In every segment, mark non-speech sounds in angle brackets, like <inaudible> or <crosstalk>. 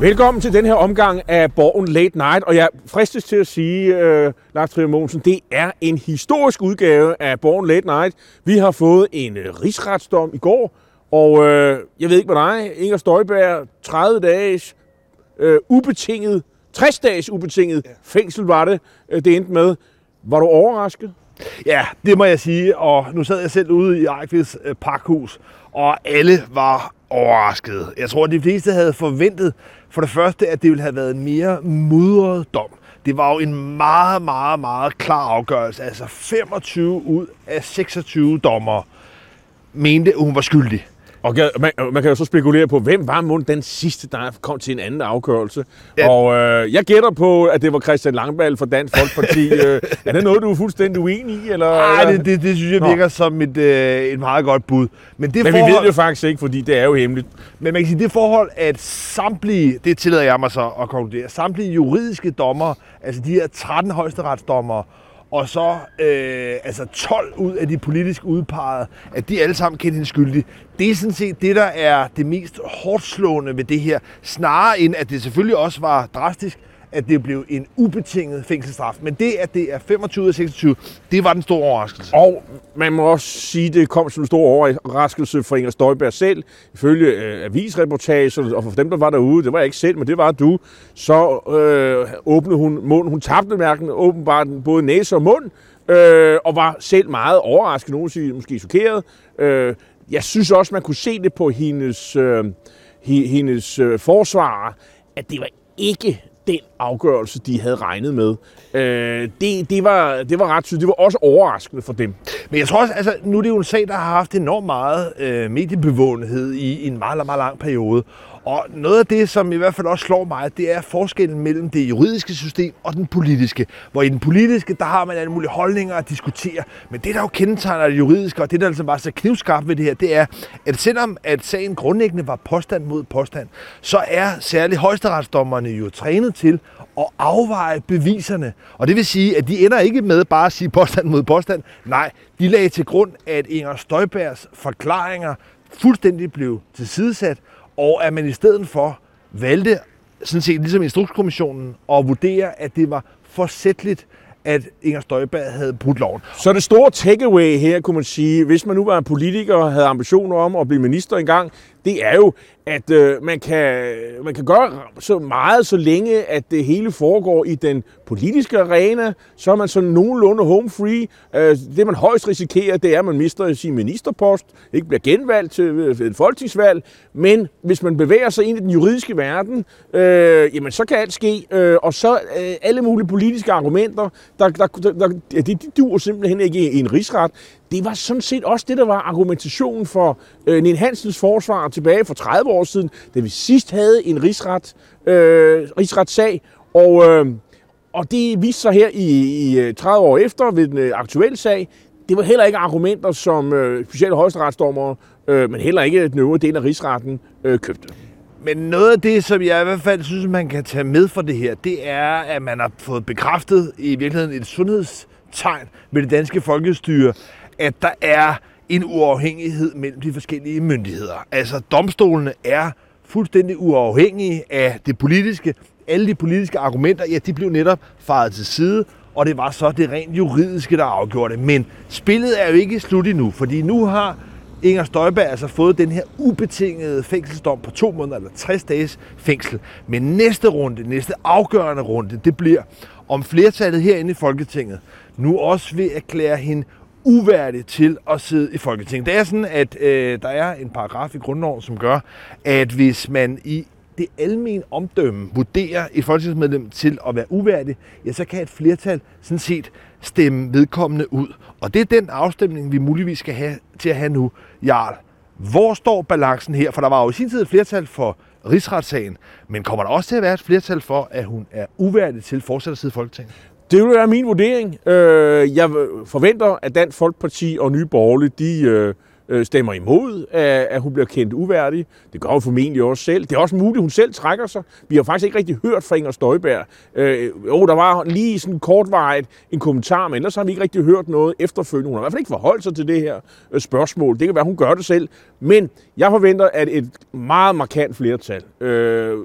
Velkommen til den her omgang af Borgen Late Night, og jeg fristes til at sige, uh, Lars Trier Mogensen, det er en historisk udgave af Borgen Late Night. Vi har fået en uh, rigsretsdom i går, og uh, jeg ved ikke med dig, Inger Støjberg, 30 dages uh, ubetinget, 60 dages ubetinget fængsel var det, uh, det endte med. Var du overrasket? Ja, det må jeg sige, og nu sad jeg selv ude i Ejkvids øh, pakhus, og alle var overraskede. Jeg tror, at de fleste havde forventet for det første, at det ville have været en mere mudret dom. Det var jo en meget, meget, meget klar afgørelse. Altså 25 ud af 26 dommer mente, at hun var skyldig. Og man, man kan jo så spekulere på, hvem var mund den sidste, der kom til en anden afgørelse. Ja. Og øh, jeg gætter på, at det var Christian Langballe fra Dansk Folkeparti. <laughs> øh, er det noget, du er fuldstændig uenig i? Eller? Nej, det, det, det synes jeg Nå. virker som et, øh, et meget godt bud. Men, det Men vi forhold, ved det jo faktisk ikke, fordi det er jo hemmeligt. Men man kan sige, det forhold, at samtlige, det tillader jeg mig så at konkludere, samtlige juridiske dommer, altså de her 13 højesteretsdommere, og så øh, altså 12 ud af de politisk udpegede, at de alle sammen kendte hende skyldig. Det er sådan set det, der er det mest hårdt slående ved det her. Snarere end, at det selvfølgelig også var drastisk, at det blev en ubetinget fængselsstraf. Men det, at det er 25 ud af 26, det var den store overraskelse. Og man må også sige, at det kom som en stor overraskelse for Inger Støjberg selv. Ifølge øh, avisreportager, og for dem, der var derude, det var jeg ikke selv, men det var du, så øh, åbnede hun munden. Hun tabte mærken åbenbart både næse og mund, øh, og var selv meget overrasket, nogen siger måske chokeret. Øh, jeg synes også, man kunne se det på hendes, øh, hendes øh, forsvarer, at det var ikke den afgørelse, de havde regnet med. Øh, det, det, var, det var ret tydeligt. Det var også overraskende for dem. Men jeg tror også, altså, nu er det jo en sag, der har haft enormt meget øh, mediebevågenhed i en meget, meget lang periode. Og noget af det, som i hvert fald også slår mig, det er forskellen mellem det juridiske system og den politiske. Hvor i den politiske, der har man alle mulige holdninger at diskutere. Men det, der jo kendetegner det juridiske, og det, der altså var så knivskarpt ved det her, det er, at selvom at sagen grundlæggende var påstand mod påstand, så er særligt højesteretsdommerne jo trænet til at afveje beviserne. Og det vil sige, at de ender ikke med bare at sige påstand mod påstand. Nej, de lagde til grund, at Inger Støjbergs forklaringer fuldstændig blev tilsidesat, og at man i stedet for valgte, sådan set ligesom Instrukskommissionen, at vurdere, at det var forsætteligt, at Inger Støjberg havde brudt loven. Så det store takeaway her, kunne man sige, hvis man nu var en politiker og havde ambitioner om at blive minister engang, det er jo, at øh, man, kan, man kan gøre så meget, så længe at det hele foregår i den politiske arena, så er man sådan nogenlunde home free. Øh, det man højst risikerer, det er, at man mister sin ministerpost, ikke bliver genvalgt til øh, et folketingsvalg, men hvis man bevæger sig ind i den juridiske verden, øh, jamen så kan alt ske, øh, og så øh, alle mulige politiske argumenter, der, der, der, der, ja, de, de duer simpelthen ikke i, i en rigsret. Det var sådan set også det, der var argumentationen for øh, Nien Hansens forsvar tilbage for 30 år siden, da vi sidst havde en rigsret, øh, rigsretssag, og, øh, og det viste sig her i, i øh, 30 år efter ved den øh, aktuelle sag. Det var heller ikke argumenter, som øh, specielt højesteretsdommere, øh, men heller ikke den øvrige del af rigsretten øh, købte. Men noget af det, som jeg i hvert fald synes, man kan tage med for det her, det er, at man har fået bekræftet i virkeligheden et sundhedstegn med det danske folkestyre, at der er en uafhængighed mellem de forskellige myndigheder. Altså, domstolene er fuldstændig uafhængige af det politiske. Alle de politiske argumenter, ja, de blev netop faret til side, og det var så det rent juridiske, der afgjorde det. Men spillet er jo ikke slut endnu, fordi nu har Inger Støjberg altså fået den her ubetingede fængselsdom på to måneder eller 60 dages fængsel. Men næste runde, næste afgørende runde, det bliver om flertallet herinde i Folketinget nu også vil erklære hende uværdig til at sidde i Folketinget. Det er sådan, at øh, der er en paragraf i grundloven, som gør, at hvis man i det almen omdømme vurderer et folketingsmedlem til at være uværdig, ja, så kan et flertal sådan set stemme vedkommende ud. Og det er den afstemning, vi muligvis skal have til at have nu. Jarl, hvor står balancen her? For der var jo i sin tid et flertal for rigsretssagen, men kommer der også til at være et flertal for, at hun er uværdig til fortsat at sidde i Folketinget? Det vil være min vurdering. Øh, jeg forventer, at Dansk Folkeparti og Nye Borgerlige, de øh, øh, stemmer imod, at, hun bliver kendt uværdig. Det gør hun formentlig også selv. Det er også muligt, at hun selv trækker sig. Vi har faktisk ikke rigtig hørt fra Inger Støjberg. Øh, jo, der var lige sådan kortvarigt en kommentar, men ellers har vi ikke rigtig hørt noget efterfølgende. Hun har i hvert fald ikke forholdt sig til det her spørgsmål. Det kan være, hun gør det selv. Men jeg forventer, at et meget markant flertal, øh,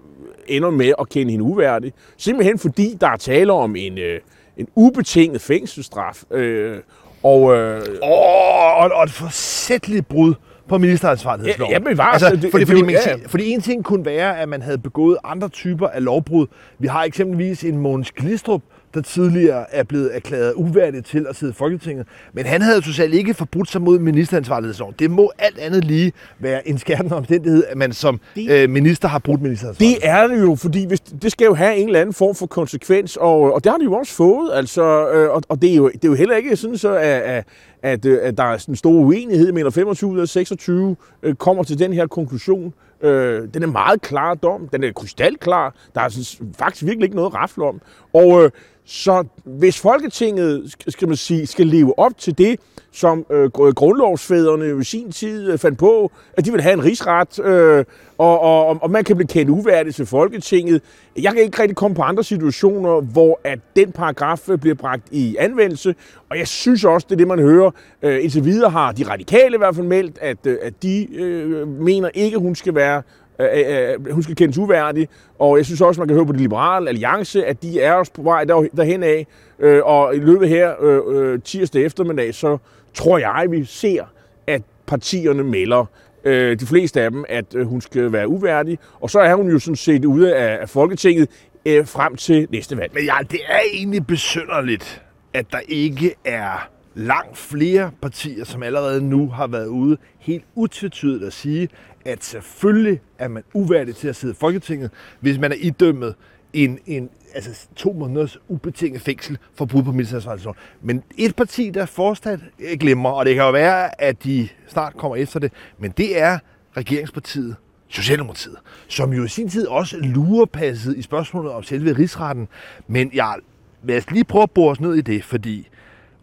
ender med at kende hende uværdig. Simpelthen fordi der er tale om en, øh, en ubetinget fængselsstraf. Øh, og, øh, oh, og, og et forsætteligt brud på ministeransvarlighedsloven. Ja, men var, altså, det, fordi, det, fordi, man, ja. ja. fordi en ting kunne være, at man havde begået andre typer af lovbrud. Vi har eksempelvis en Mogens Glistrup, der tidligere er blevet erklæret uværdig til at sidde i Folketinget. Men han havde totalt ikke forbrudt sig mod ministeransvarlighedsloven. Det må alt andet lige være en skærpende omstændighed, at man som Det- øh, minister har brudt ministeransvarlighedsloven. Det er det jo, fordi hvis, det skal jo have en eller anden form for konsekvens, og, og det har de jo også fået. Altså, øh, og, og det, er jo, det er jo heller ikke sådan, så, at, at, at, øh, at der er sådan en stor uenighed. Mener, 25 ud af 26 øh, kommer til den her konklusion. Øh, den er meget klar dom. Den er krystalklar. Der er sådan, faktisk virkelig ikke noget at rafle om. Og øh, så hvis Folketinget skal, man sige, skal leve op til det, som øh, grundlovsfædrene i sin tid øh, fandt på, at de vil have en rigsret, øh, og, og, og man kan blive kendt uværdig til Folketinget. Jeg kan ikke rigtig komme på andre situationer, hvor at den paragraf øh, bliver bragt i anvendelse, og jeg synes også, det er det, man hører. Øh, indtil videre har de radikale i hvert fald meldt, at, øh, at de øh, mener ikke, hun skal være Øh øh, øh, øh, hun skal kendes uværdig, og jeg synes også, man kan høre på de liberale alliance, at de er også på vej der, derhen af, øh, og i løbet her øh, øh, tirsdag eftermiddag, så tror jeg, vi ser, at partierne melder, øh, de fleste af dem, at øh, hun skal være uværdig, og så er hun jo sådan set ude af, af Folketinget øh, frem til næste valg. Men ja, det er egentlig besynderligt, at der ikke er langt flere partier, som allerede nu har været ude helt utvetydigt at sige, at selvfølgelig er man uværdig til at sidde i Folketinget, hvis man er idømmet en, en altså to måneders ubetinget fængsel for brud på ministeransvarlighedsloven. Men et parti, der fortsat glemmer, og det kan jo være, at de snart kommer efter det, men det er regeringspartiet Socialdemokratiet, som jo i sin tid også lurepasset i spørgsmålet om selve rigsretten. Men jeg, lad os lige prøve at bore os ned i det, fordi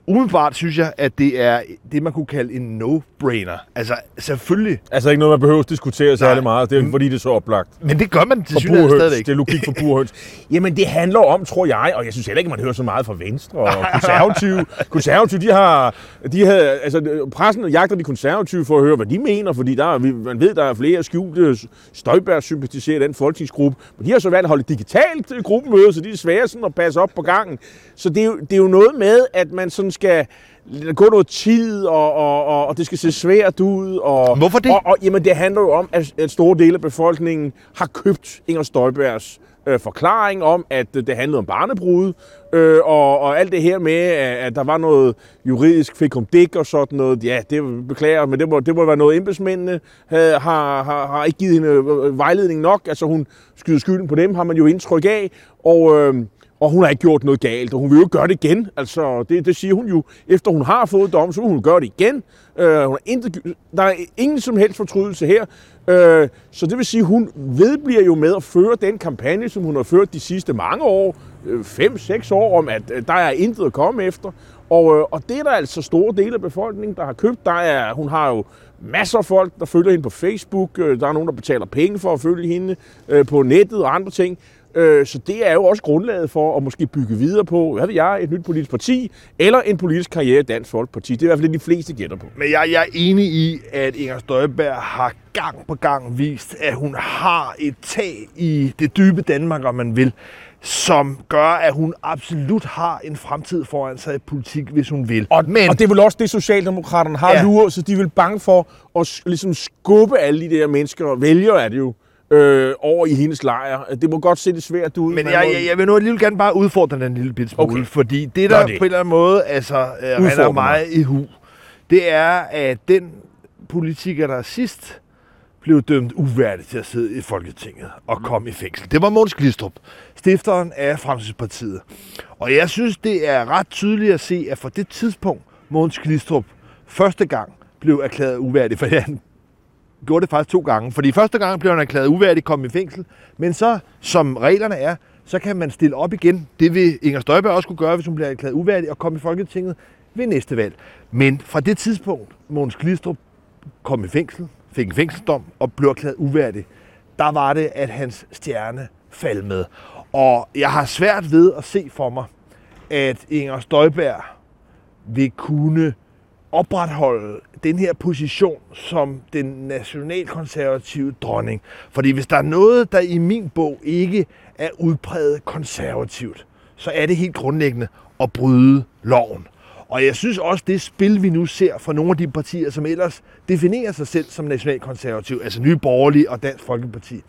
umiddelbart synes jeg, at det er det, man kunne kalde en no-brainer. Altså selvfølgelig, Altså ikke noget, man behøver at diskutere særlig meget, det er fordi, det er så oplagt. men det gør man til synligheden stadigvæk. Det er logik for burhøns. <laughs> Jamen, det handler om, tror jeg, og jeg synes heller ikke, man hører så meget fra Venstre og <laughs> konservative. konservative, de har, de havde, altså, pressen jagter de konservative for at høre, hvad de mener, fordi der, er- man ved, der er flere skjulte støjbær sympatiserer den folketingsgruppe. Men de har så valgt at holde et digitalt gruppemøde, så de er svære sådan at passe op på gangen. Så det er, jo, det er jo noget med, at man sådan skal lade gå noget tid, og, og, og, og det skal se svært ud. Og, Hvorfor det? Og, og jamen, det handler jo om, at, at store dele af befolkningen har købt Inger Støjbergs øh, forklaring om, at øh, det handlede om barnebrud, øh, og, og alt det her med, at, at der var noget juridisk fik om dæk og sådan noget. Ja, det beklager, men det må, det må være noget, embedsmændene havde, har, har, har ikke givet hende øh, vejledning nok. Altså hun skyder skylden på dem, har man jo indtryk af, og... Øh, og hun har ikke gjort noget galt, og hun vil jo ikke gøre det igen. Altså, det, det siger hun jo. Efter hun har fået dom, så vil hun gøre det igen. Øh, hun har intet, der er ingen som helst fortrydelse her. Øh, så det vil sige, hun vedbliver jo med at føre den kampagne, som hun har ført de sidste mange år, øh, 5-6 år, om at øh, der er intet at komme efter. Og, øh, og det er der altså store dele af befolkningen, der har købt. Der er, hun har jo masser af folk, der følger hende på Facebook. Der er nogen, der betaler penge for at følge hende på nettet og andre ting. Øh, Så det er jo også grundlaget for at måske bygge videre på, hvad ved jeg, et nyt politisk parti, eller en politisk karriere i Dansk Folkeparti. Det er i hvert fald det, de fleste gætter på. Men jeg, jeg er enig i, at Inger Støjberg har gang på gang vist, at hun har et tag i det dybe Danmark, om man vil, som gør, at hun absolut har en fremtid foran sig i politik, hvis hun vil. Og, Men og det er vel også det, Socialdemokraterne har Ja. luret, så de er vel bange for at ligesom skubbe alle de der mennesker, og vælgere er det jo, øh, over i hendes lejr. Det må godt se det svært ud. Men jeg, jeg, jeg vil nu alligevel gerne bare udfordre den en lille bit smule, okay. Fordi det, der det. på en eller anden måde altså, øh, render mig i hu, det er, at den politiker, der sidst blev dømt uværdig til at sidde i Folketinget og komme i fængsel, det var Måns Glistrup, stifteren af Fremskridspartiet. Og jeg synes, det er ret tydeligt at se, at fra det tidspunkt, Måns Glistrup første gang blev erklæret uværdig, for han gjorde det faktisk to gange. Fordi første gang blev han erklæret uværdig, kom i fængsel. Men så, som reglerne er, så kan man stille op igen. Det vil Inger Støjberg også kunne gøre, hvis hun bliver erklæret uværdig og komme i Folketinget ved næste valg. Men fra det tidspunkt, Måns Glistrup kom i fængsel, fik en fængselsdom og blev erklæret uværdig, der var det, at hans stjerne faldt med. Og jeg har svært ved at se for mig, at Inger Støjberg vil kunne opretholde den her position som den nationalkonservative dronning. Fordi hvis der er noget, der i min bog ikke er udpræget konservativt, så er det helt grundlæggende at bryde loven. Og jeg synes også, det spil, vi nu ser fra nogle af de partier, som ellers definerer sig selv som nationalkonservativ, altså Nye Borgerlige og Dansk Folkeparti,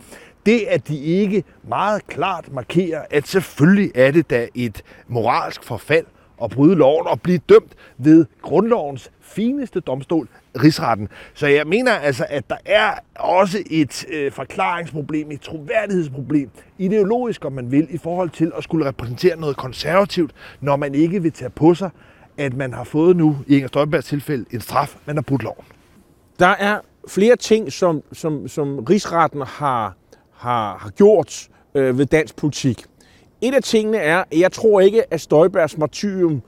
det, at de ikke meget klart markerer, at selvfølgelig er det da et moralsk forfald at bryde loven og blive dømt ved grundlovens fineste domstol, rigsretten. Så jeg mener altså, at der er også et øh, forklaringsproblem, et troværdighedsproblem, ideologisk om man vil, i forhold til at skulle repræsentere noget konservativt, når man ikke vil tage på sig, at man har fået nu, i Inger Støjbergs tilfælde, en straf, man har brudt loven. Der er flere ting, som, som, som rigsretten har, har, har gjort øh, ved dansk politik. Et af tingene er, at jeg tror ikke, at Støjbergs martyrium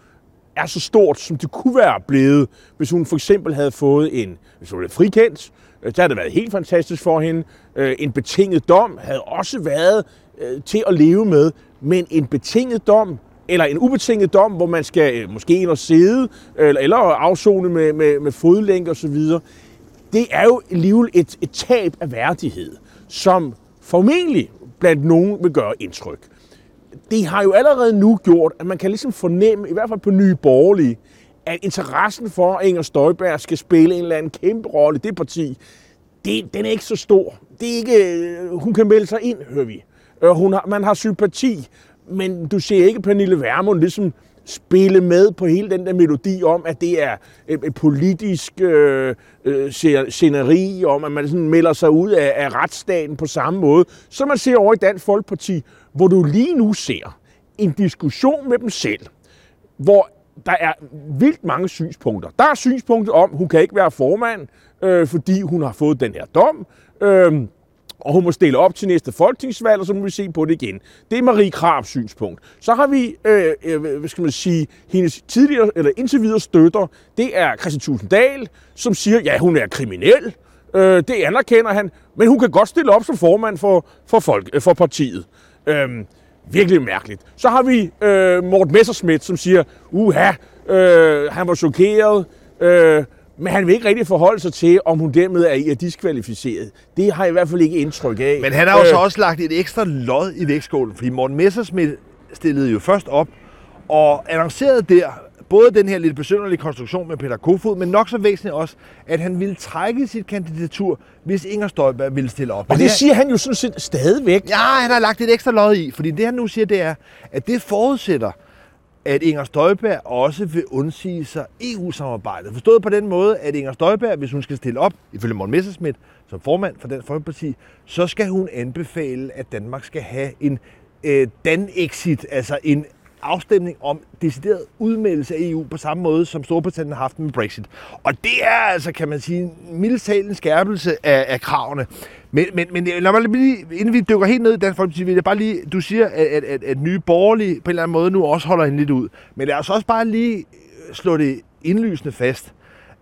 er så stort, som det kunne være blevet, hvis hun for eksempel havde fået en, hvis hun blev frikendt, øh, så havde det været helt fantastisk for hende. Øh, en betinget dom havde også været øh, til at leve med, men en betinget dom, eller en ubetinget dom, hvor man skal måske ind og sidde, eller, eller afzone med, med, med fodlænke osv., det er jo alligevel et, et tab af værdighed, som formentlig blandt nogen vil gøre indtryk det har jo allerede nu gjort, at man kan ligesom fornemme, i hvert fald på nye borgerlige, at interessen for, at Inger Støjberg skal spille en eller anden kæmpe rolle i det parti, det, den er ikke så stor. Det er ikke, øh, hun kan melde sig ind, hører vi. Øh, hun har, man har sympati, men du ser ikke Pernille Vermund ligesom spille med på hele den der melodi om, at det er et, et politisk øh, øh sceneri, om at man sådan melder sig ud af, af retsstaten på samme måde, som man ser over i Dansk Folkeparti, hvor du lige nu ser en diskussion med dem selv, hvor der er vildt mange synspunkter. Der er synspunktet om, at hun kan ikke være formand, øh, fordi hun har fået den her dom. Øh, og hun må stille op til næste folketingsvalg, og så må vi se på det igen. Det er Marie Krabs synspunkt. Så har vi, øh, øh, hvad skal man sige, hendes tidligere, eller indtil videre støtter, det er Christian Tusinddal, som siger, ja, hun er kriminel, øh, det anerkender han, men hun kan godt stille op som formand for, for, folk, øh, for partiet. Øh, virkelig mærkeligt. Så har vi øh, Mort Messerschmidt, som siger, uha, øh, han var chokeret, øh, men han vil ikke rigtig forholde sig til, om hun dermed er diskvalificeret. Det har jeg i hvert fald ikke indtryk af. Men han har jo øh, så også lagt et ekstra lod i vægtskålen, fordi Morten Messersmith stillede jo først op og annoncerede der både den her lidt besynderlige konstruktion med Peter Kofod, men nok så væsentligt også, at han ville trække sit kandidatur, hvis Inger Støjberg ville stille op. Og det siger han jo sådan set stadigvæk. Ja, han har lagt et ekstra lod i, fordi det han nu siger, det er, at det forudsætter, at Inger Støjberg også vil undsige sig EU-samarbejdet. Forstået på den måde, at Inger Støjberg, hvis hun skal stille op, ifølge Morten Messerschmidt, som formand for Dansk Folkeparti, så skal hun anbefale, at Danmark skal have en øh, Dan-exit, altså en afstemning om decideret udmeldelse af EU på samme måde, som Storbritannien har haft med Brexit. Og det er altså, kan man sige, mildt en skærpelse af, af kravene. Men, men, men øh, lad mig lige, inden vi dykker helt ned i Dansk Folkeparti, vil jeg bare lige, du siger, at, at, at, at nye borgerlige på en eller anden måde nu også holder hende lidt ud. Men lad os også bare lige øh, slå det indlysende fast,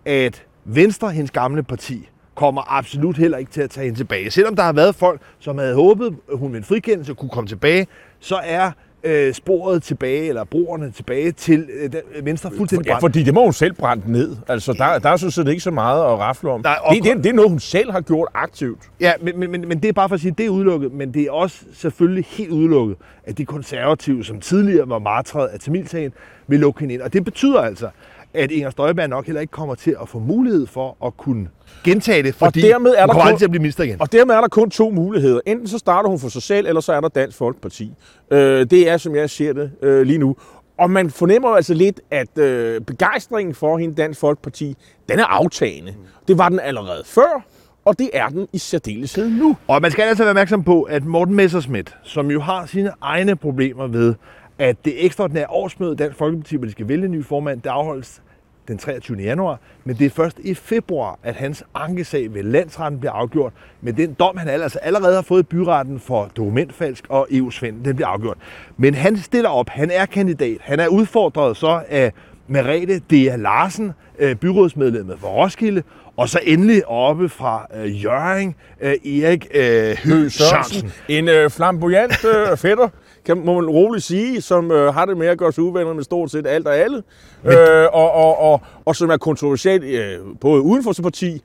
at Venstre, hendes gamle parti, kommer absolut heller ikke til at tage hende tilbage. Selvom der har været folk, som havde håbet, at hun med en frikendelse kunne komme tilbage, så er øh, sporet tilbage, eller broerne tilbage til øh, Venstre fuldstændig brændt. Ja, fordi det må hun selv brænde ned. Altså, der, der er sådan set ikke så meget at rafle om. Der, og, det, det, det er noget, hun selv har gjort aktivt. Ja, men, men, men, men det er bare for at sige, at det er udelukket, men det er også selvfølgelig helt udelukket, at de konservative, som tidligere var martret af Tamilsagen, vil lukke hende ind. Og det betyder altså, at Inger Støjberg nok heller ikke kommer til at få mulighed for at kunne gentage det, fordi og dermed er der kommer kun, til at blive minister igen. Og dermed er der kun to muligheder. Enten så starter hun for sig selv, eller så er der Dansk Folkeparti. Øh, det er, som jeg ser det øh, lige nu. Og man fornemmer jo altså lidt, at øh, begejstringen for hende, Dansk Folkeparti, den er aftagende. Det var den allerede før, og det er den i særdeleshed nu. Og man skal altså være opmærksom på, at Morten Messerschmidt, som jo har sine egne problemer ved, at det ekstraordinære årsmøde Dansk Folkeparti, hvor de skal vælge en ny formand, det afholdes den 23. januar, men det er først i februar, at hans ankesag ved landsretten bliver afgjort. Men den dom, han altså allerede har fået i byretten for dokumentfalsk og EU-svind, den bliver afgjort. Men han stiller op, han er kandidat, han er udfordret så af Merete D. Larsen, øh, byrådsmedlemmet for Roskilde, og så endelig oppe fra øh, Jørgen, øh, Erik øh, Høgh Sørensen. En øh, flamboyant øh, fætter kan, må man roligt sige, som øh, har det med at gøre sig uvenner med stort set alt og alle, øh, og, og, og, og som er kontroversielt øh, både uden for sit parti,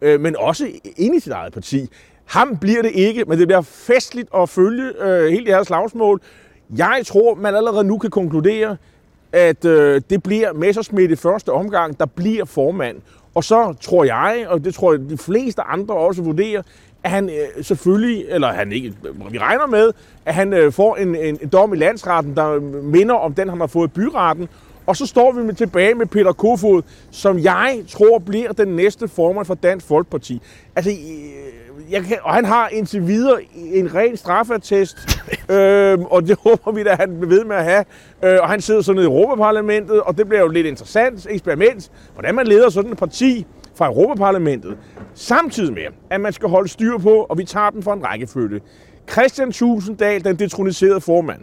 øh, men også inde i sit eget parti. Ham bliver det ikke, men det bliver festligt at følge øh, hele det her slagsmål. Jeg tror, man allerede nu kan konkludere, at øh, det bliver Messersmith i første omgang, der bliver formand. Og så tror jeg, og det tror jeg de fleste andre også vurderer, at han øh, selvfølgelig, eller han ikke, vi regner med, at han øh, får en, en, en dom i landsretten, der minder om den, han har fået i byretten. Og så står vi med, tilbage med Peter Kofod, som jeg tror bliver den næste formand for Dansk Folkeparti. Altså, øh, jeg kan, og han har indtil videre en ren straffatest, <laughs> øh, og det håber vi da, at han bliver ved med at have. Øh, og han sidder så nede i Europaparlamentet, og det bliver jo lidt interessant eksperiment, hvordan man leder sådan et parti fra Europaparlamentet, samtidig med, at man skal holde styr på, og vi tager den for en rækkefølge. Christian Tulsendal, den detroniserede formand,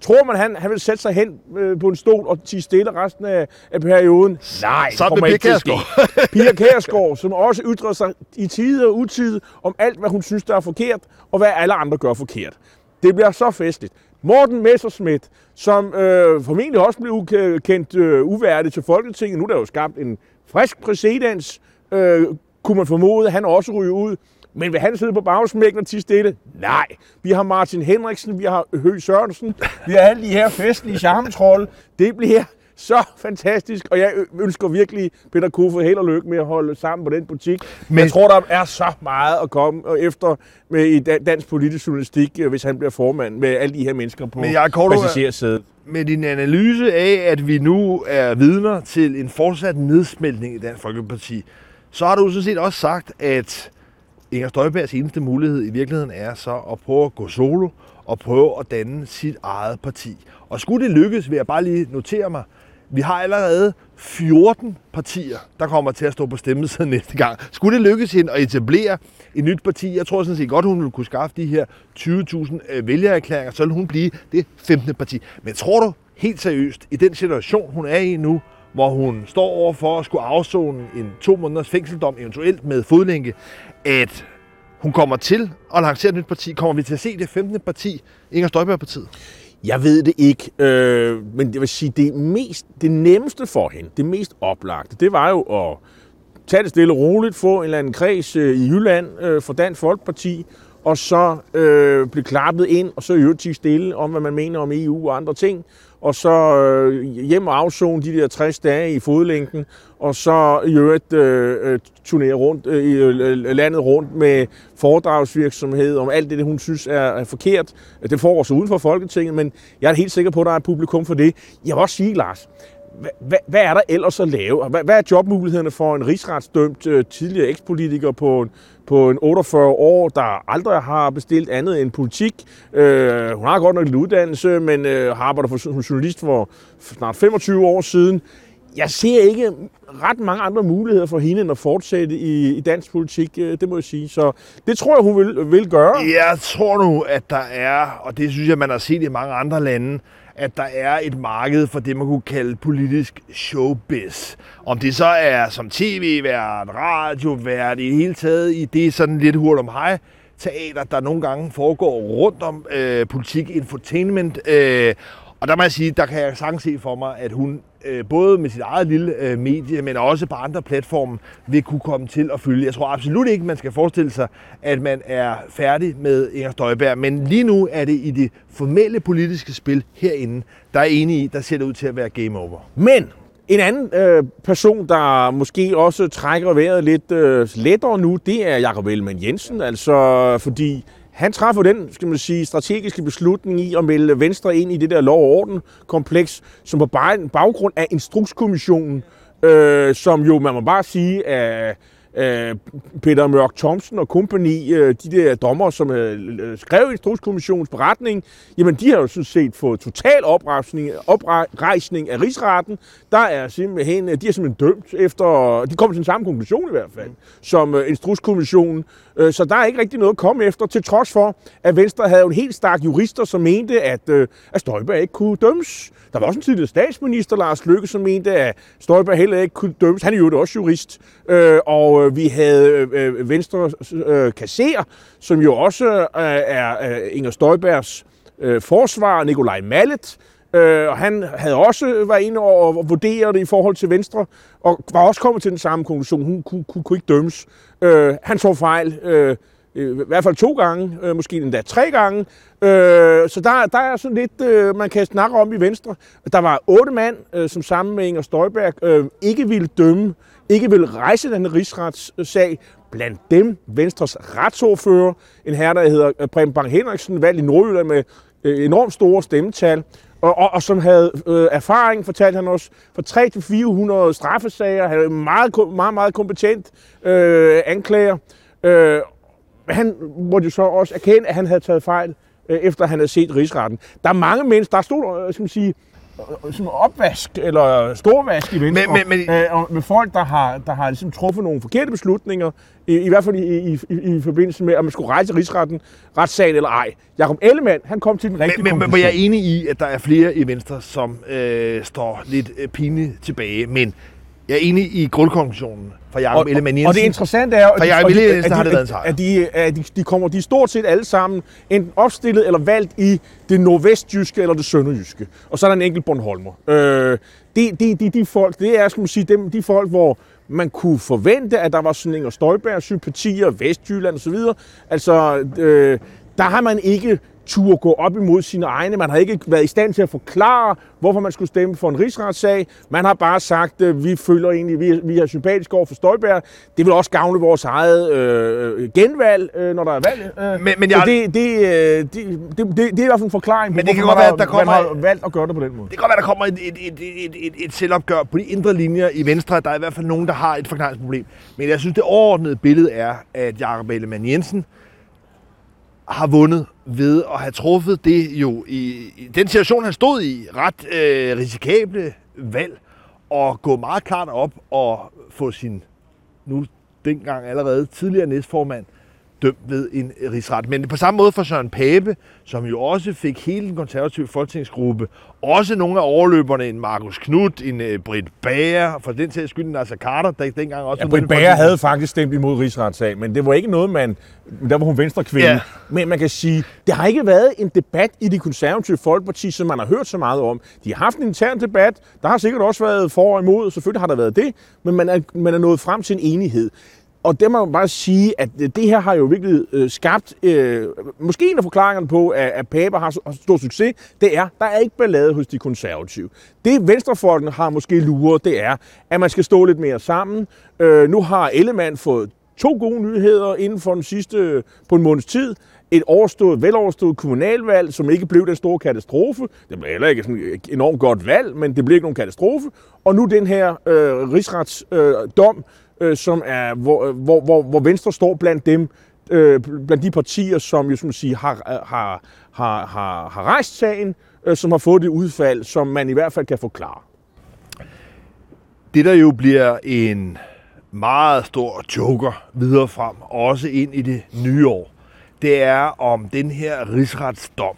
Tror man, han, han vil sætte sig hen øh, på en stol og tige stille resten af, af perioden? Nej, Så med Pia Kærsgaard. <laughs> Pia Kærsgaard, som også ytrer sig i tide og utide om alt, hvad hun synes, der er forkert, og hvad alle andre gør forkert. Det bliver så festligt. Morten Messerschmidt, som øh, formentlig også blev kendt øh, uværdigt til Folketinget. Nu er der jo skabt en frisk præcedens, øh, kunne man formode, han også ryger ud. Men vil han sidde på bagsmækken og tige stille? Nej. Vi har Martin Henriksen, vi har Høgh Sørensen, vi har alle de her festlige charmetrolde. Det bliver så fantastisk, og jeg ønsker virkelig Peter Kofod held og lykke med at holde sammen på den butik. Men jeg tror, der er så meget at komme efter med i dansk politisk journalistik, øh, hvis han bliver formand med alle de her mennesker på passagersædet. Med din analyse af, at vi nu er vidner til en fortsat nedsmeltning i Dansk Folkeparti, så har du sådan set også sagt, at Inger Støjbergs eneste mulighed i virkeligheden er så at prøve at gå solo og prøve at danne sit eget parti. Og skulle det lykkes, vil jeg bare lige notere mig, vi har allerede 14 partier, der kommer til at stå på stemmesiden <laughs> næste gang. Skulle det lykkes hende at etablere et nyt parti, jeg tror sådan set godt, hun ville kunne skaffe de her 20.000 øh, vælgererklæringer, så ville hun blive det 15. parti. Men tror du helt seriøst, i den situation, hun er i nu, hvor hun står over for at skulle afzone en to måneders fængseldom, eventuelt med fodlænke, at hun kommer til at lancere et nyt parti. Kommer vi til at se det 15. parti, Inger Støjberg-partiet? Jeg ved det ikke, øh, men det vil sige, det, mest, det nemmeste for hende, det mest oplagte, det var jo at tage det stille og roligt, få en eller anden kreds øh, i Jylland øh, for Dansk Folkeparti, og så øh, blive klappet ind, og så i øvrigt stille om, hvad man mener om EU og andre ting, og så øh, hjem og afzone de der 60 dage i fodlænken, og så i øvrigt øh, øh, turnere rundt øh, i øh, landet rundt med foredragsvirksomhed om alt det, hun synes er, er forkert. Det foregår så uden for Folketinget, men jeg er helt sikker på, at der er et publikum for det. Jeg vil også sige, Lars, hvad, hvad er der ellers at lave? Hvad, hvad er jobmulighederne for en rigsretsdømt øh, tidligere ekspolitiker på en, på en 48 år, der aldrig har bestilt andet end politik? Øh, hun har godt nok en uddannelse, men øh, har arbejdet som journalist for snart 25 år siden. Jeg ser ikke ret mange andre muligheder for hende end at fortsætte i, i dansk politik, øh, det må jeg sige. Så det tror jeg, hun vil, vil gøre. Jeg tror nu, at der er, og det synes jeg, man har set i mange andre lande, at der er et marked for det, man kunne kalde politisk showbiz. Om det så er som tv-vært, radiovært, i det hele taget i det sådan lidt hurtigt om hej, teater, der nogle gange foregår rundt om øh, politik, infotainment. Øh, og der må jeg sige, der kan jeg sagtens se for mig, at hun Øh, både med sit eget lille øh, medie, men også på andre platforme, vil kunne komme til at følge. Jeg tror absolut ikke, man skal forestille sig, at man er færdig med Inger Støjberg, men lige nu er det i det formelle politiske spil herinde, der er enige i, der ser det ud til at være game over. Men en anden øh, person, der måske også trækker vejret lidt øh, lettere nu, det er Jakob Ellemann Jensen, altså fordi han træffer den skal man sige, strategiske beslutning i at melde Venstre ind i det der lov- og orden-kompleks, som på baggrund af Instrukskommissionen, øh, som jo, man må bare sige, er øh, Peter Mørk Thomsen og kompagni, øh, de der dommer, som øh, øh, skrev Instrukskommissionens beretning, jamen de har jo sådan set fået total oprejsning, oprejsning af rigsretten. Der er simpelthen, de er simpelthen dømt efter, de kommer til den samme konklusion i hvert fald, som øh, Instrukskommissionen. Øh, så der er ikke rigtig noget at komme efter, til trods for, at Venstre havde en helt stærk jurister, som mente, at, øh, at Støjberg ikke kunne dømmes. Der var også en tidligere statsminister, Lars Løkke, som mente, at Støjberg heller ikke kunne dømmes. Han er jo også jurist. Øh, og øh, vi havde øh, øh Venstre øh, kasser, som jo også øh, er øh, Inger Støjbergs øh, forsvar, Nikolaj Mallet, øh, og han havde også øh, været inde og vurderet det i forhold til Venstre, og var også kommet til den samme konklusion. Hun kunne, kunne, kunne ikke dømmes. Øh, han så fejl. Øh, Øh, i hvert fald to gange, øh, måske endda tre gange. Øh, så der, der er sådan lidt, øh, man kan snakke om i Venstre. Der var otte mand, øh, som sammen med Inger Støjberg øh, ikke ville dømme, ikke ville rejse den rigsretssag. Blandt dem Venstres retsordfører, en herre, der hedder øh, Preben Bang Henriksen, valgt i Nordjylland med øh, enormt store stemmetal. Og, og, og som havde øh, erfaring, fortalte han os, for 3 til 400 straffesager, havde meget, meget, meget kompetent øh, anklager. Øh, han måtte jo så også erkende, at han havde taget fejl, øh, efter han havde set rigsretten. Der er mange mennesker, der er stort, øh, skal man sige, øh, sådan opvask eller storvask i Venstre, men, men, men, øh, og med folk, der har, der har ligesom truffet nogle forkerte beslutninger, i, i hvert fald i, i, i, i forbindelse med, om man skulle rejse rigsretten, retssagen eller ej. Jakob Ellemann, han kom til den rigtige men, men, men jeg er enig i, at der er flere i Venstre, som øh, står lidt øh, pinligt tilbage, men jeg er enig i grundkonklusionen fra Jacob Ellemann Jensen. Og det interessante er, at, de, Jacob de, Jensen, har det været en at, de, at de, de, kommer, de er stort set alle sammen enten opstillet eller valgt i det nordvestjyske eller det sønderjyske. Og så er der en enkelt Bornholmer. Øh, de, de, de, de folk, det er, skal man sige, dem, de folk, hvor man kunne forvente, at der var sådan Inger Støjberg, sympatier, Vestjylland osv. Altså, øh, der har man ikke turde gå op imod sine egne. Man har ikke været i stand til at forklare, hvorfor man skulle stemme for en rigsretssag. Man har bare sagt, at vi føler egentlig, vi vi er sympatiske over for Støjberg. Det vil også gavne vores eget øh, genvalg, øh, når der er valg. Øh. Men, men jeg... det, det, øh, det, det, det, det, er i hvert fald en forklaring men på, det kan godt være, at der kommer, man har valgt at gøre det på den måde. Det kan godt være, der kommer et, et, et, et, et, et selvopgør på de indre linjer i Venstre. Der er i hvert fald nogen, der har et forklaringsproblem. Men jeg synes, det overordnede billede er, at Jakob Ellemann Jensen har vundet ved at have truffet det jo i, i den situation, han stod i, ret øh, risikable valg, og gå meget klart op og få sin nu dengang allerede tidligere næstformand dømt ved en rigsret. Men på samme måde for Søren Pape, som jo også fik hele den konservative folketingsgruppe, også nogle af overløberne, en Markus Knudt, en uh, Britt Bager, for den sags skyld en Nasser Carter, der dengang også... Ja, Britt Bager havde faktisk stemt imod rigsretssag, men det var ikke noget, man... Der var hun venstre kvinde. Ja. Men man kan sige, det har ikke været en debat i det konservative folkeparti, som man har hørt så meget om. De har haft en intern debat, der har sikkert også været for og imod, selvfølgelig har der været det, men man er, man er nået frem til en enighed. Og det må man bare sige, at det her har jo virkelig øh, skabt, øh, måske en af forklaringerne på, at, at Pape har, har stor succes, det er, der er ikke ballade hos de konservative. Det venstrefolkene har måske luret, det er, at man skal stå lidt mere sammen. Øh, nu har Ellemann fået to gode nyheder inden for den sidste, øh, på en måneds tid. Et overstået, veloverstået kommunalvalg, som ikke blev den store katastrofe. Det blev heller ikke sådan et enormt godt valg, men det blev ikke nogen katastrofe. Og nu den her øh, rigsretsdom, øh, dom, øh, som er, hvor, øh, hvor, hvor, hvor Venstre står blandt dem, øh, blandt de partier, som jo, som sige, har, øh, har, har, har, har rejst sagen, øh, som har fået det udfald, som man i hvert fald kan forklare. Det, der jo bliver en meget stor joker videre frem, også ind i det nye år, det er om den her rigsretsdom,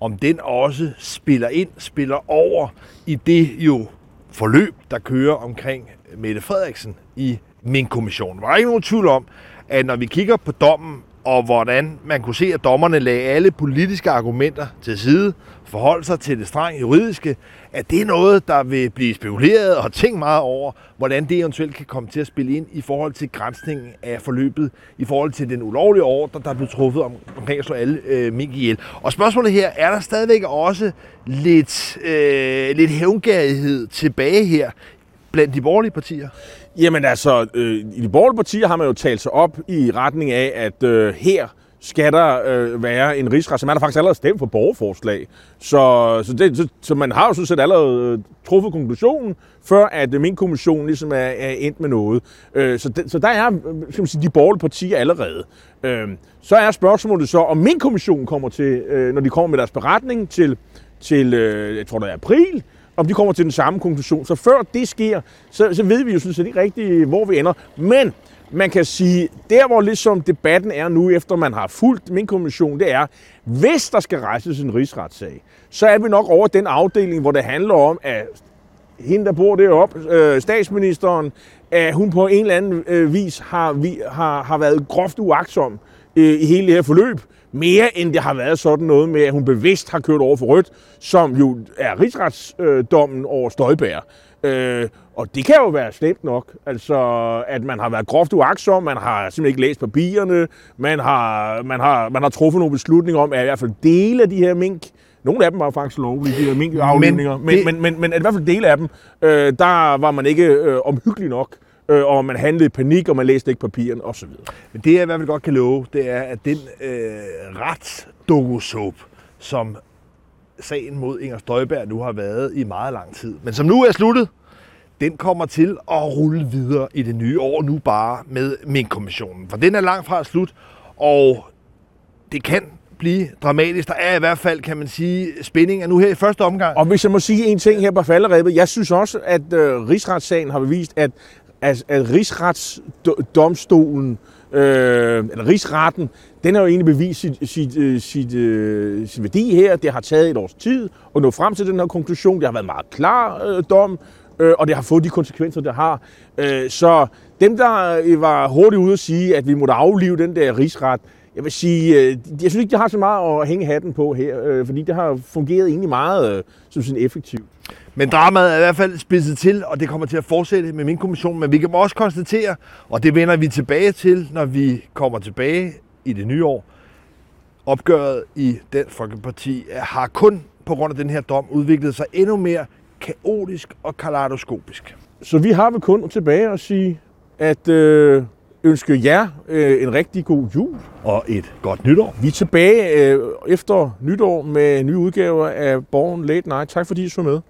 om den også spiller ind, spiller over i det jo forløb, der kører omkring Mette Frederiksen i min kommission. Der var ikke nogen tvivl om, at når vi kigger på dommen, og hvordan man kunne se, at dommerne lagde alle politiske argumenter til side, forholdt sig til det strengt juridiske, at det er noget, der vil blive spekuleret og tænkt meget over, hvordan det eventuelt kan komme til at spille ind i forhold til grænsningen af forløbet, i forhold til den ulovlige ordre, der blev truffet om, omkring at slå alle øh, mink ihjel. Og spørgsmålet her, er der stadigvæk også lidt, øh, lidt hævngærighed tilbage her blandt de borgerlige partier? Jamen altså, øh, i de borgerlige partier har man jo talt sig op i retning af, at øh, her skal der øh, være en rigsret, som man har faktisk allerede stemt for borgerforslag. Så, så, det, så, så man har jo sådan set allerede øh, truffet konklusionen, før at øh, min kommission ligesom er, er endt med noget. Øh, så, de, så der er øh, skal man sige, de borgerlige partier allerede. Øh, så er spørgsmålet så, om min kommission kommer til, øh, når de kommer med deres beretning til, til øh, jeg tror det er april, om de kommer til den samme konklusion. Så før det sker, så, så ved vi jo sådan set ikke rigtigt, hvor vi ender. Men man kan sige, der hvor ligesom debatten er nu, efter man har fulgt min kommission, det er, hvis der skal rejses en rigsretssag, så er vi nok over den afdeling, hvor det handler om, at hende, der bor deroppe, øh, statsministeren, at hun på en eller anden øh, vis har, vi, har, har været groft uagtsom øh, i hele det her forløb. Mere end det har været sådan noget med, at hun bevidst har kørt over for rødt, som jo er rigsretsdommen over Støjbær. Øh, og det kan jo være slemt nok, altså at man har været groft uaksom, man har simpelthen ikke læst papirerne, man har, man har, man har truffet nogle beslutninger om, at i hvert fald dele af de her mink, nogle af dem var faktisk lovlige, de her minkafledninger, men, men, men, men, men i hvert fald dele af dem, øh, der var man ikke øh, omhyggelig nok, øh, og man handlede i panik, og man læste ikke papirerne osv. Men det jeg i hvert fald godt kan love, det er, at den øh, retsdogosåb, som sagen mod Inger Støjberg nu har været i meget lang tid, men som nu er sluttet, den kommer til at rulle videre i det nye år, nu bare med Mink-kommissionen. For den er langt fra slut, og det kan blive dramatisk. Der er i hvert fald, kan man sige, spændinger nu her i første omgang. Og hvis jeg må sige en ting her på falderæbet, jeg synes også, at øh, rigsretssagen har bevist, at, at, at rigsretsdomstolen, øh, eller rigsretten, den har jo egentlig bevist sit, sit, øh, sit, øh, sin værdi her. Det har taget et års tid at nå frem til den her konklusion. Det har været en meget klar øh, dom øh, og det har fået de konsekvenser, det har. Øh, så dem, der øh, var hurtigt ude at sige, at vi måtte aflive den der rigsret, jeg vil sige, øh, jeg synes ikke, det har så meget at hænge hatten på her, øh, fordi det har fungeret egentlig meget øh, som sådan effektivt. Men dramaet er i hvert fald spidset til, og det kommer til at fortsætte med min kommission. Men vi kan også konstatere, og det vender vi tilbage til, når vi kommer tilbage i det nye år. Opgøret i den Folkeparti har kun på grund af den her dom udviklet sig endnu mere kaotisk og kaleidoskopisk. Så vi har vel kun tilbage at sige, at øh, ønske jer øh, en rigtig god jul. Og et godt nytår. Vi er tilbage øh, efter nytår med nye udgaver af Born Late Night. Tak fordi I så med.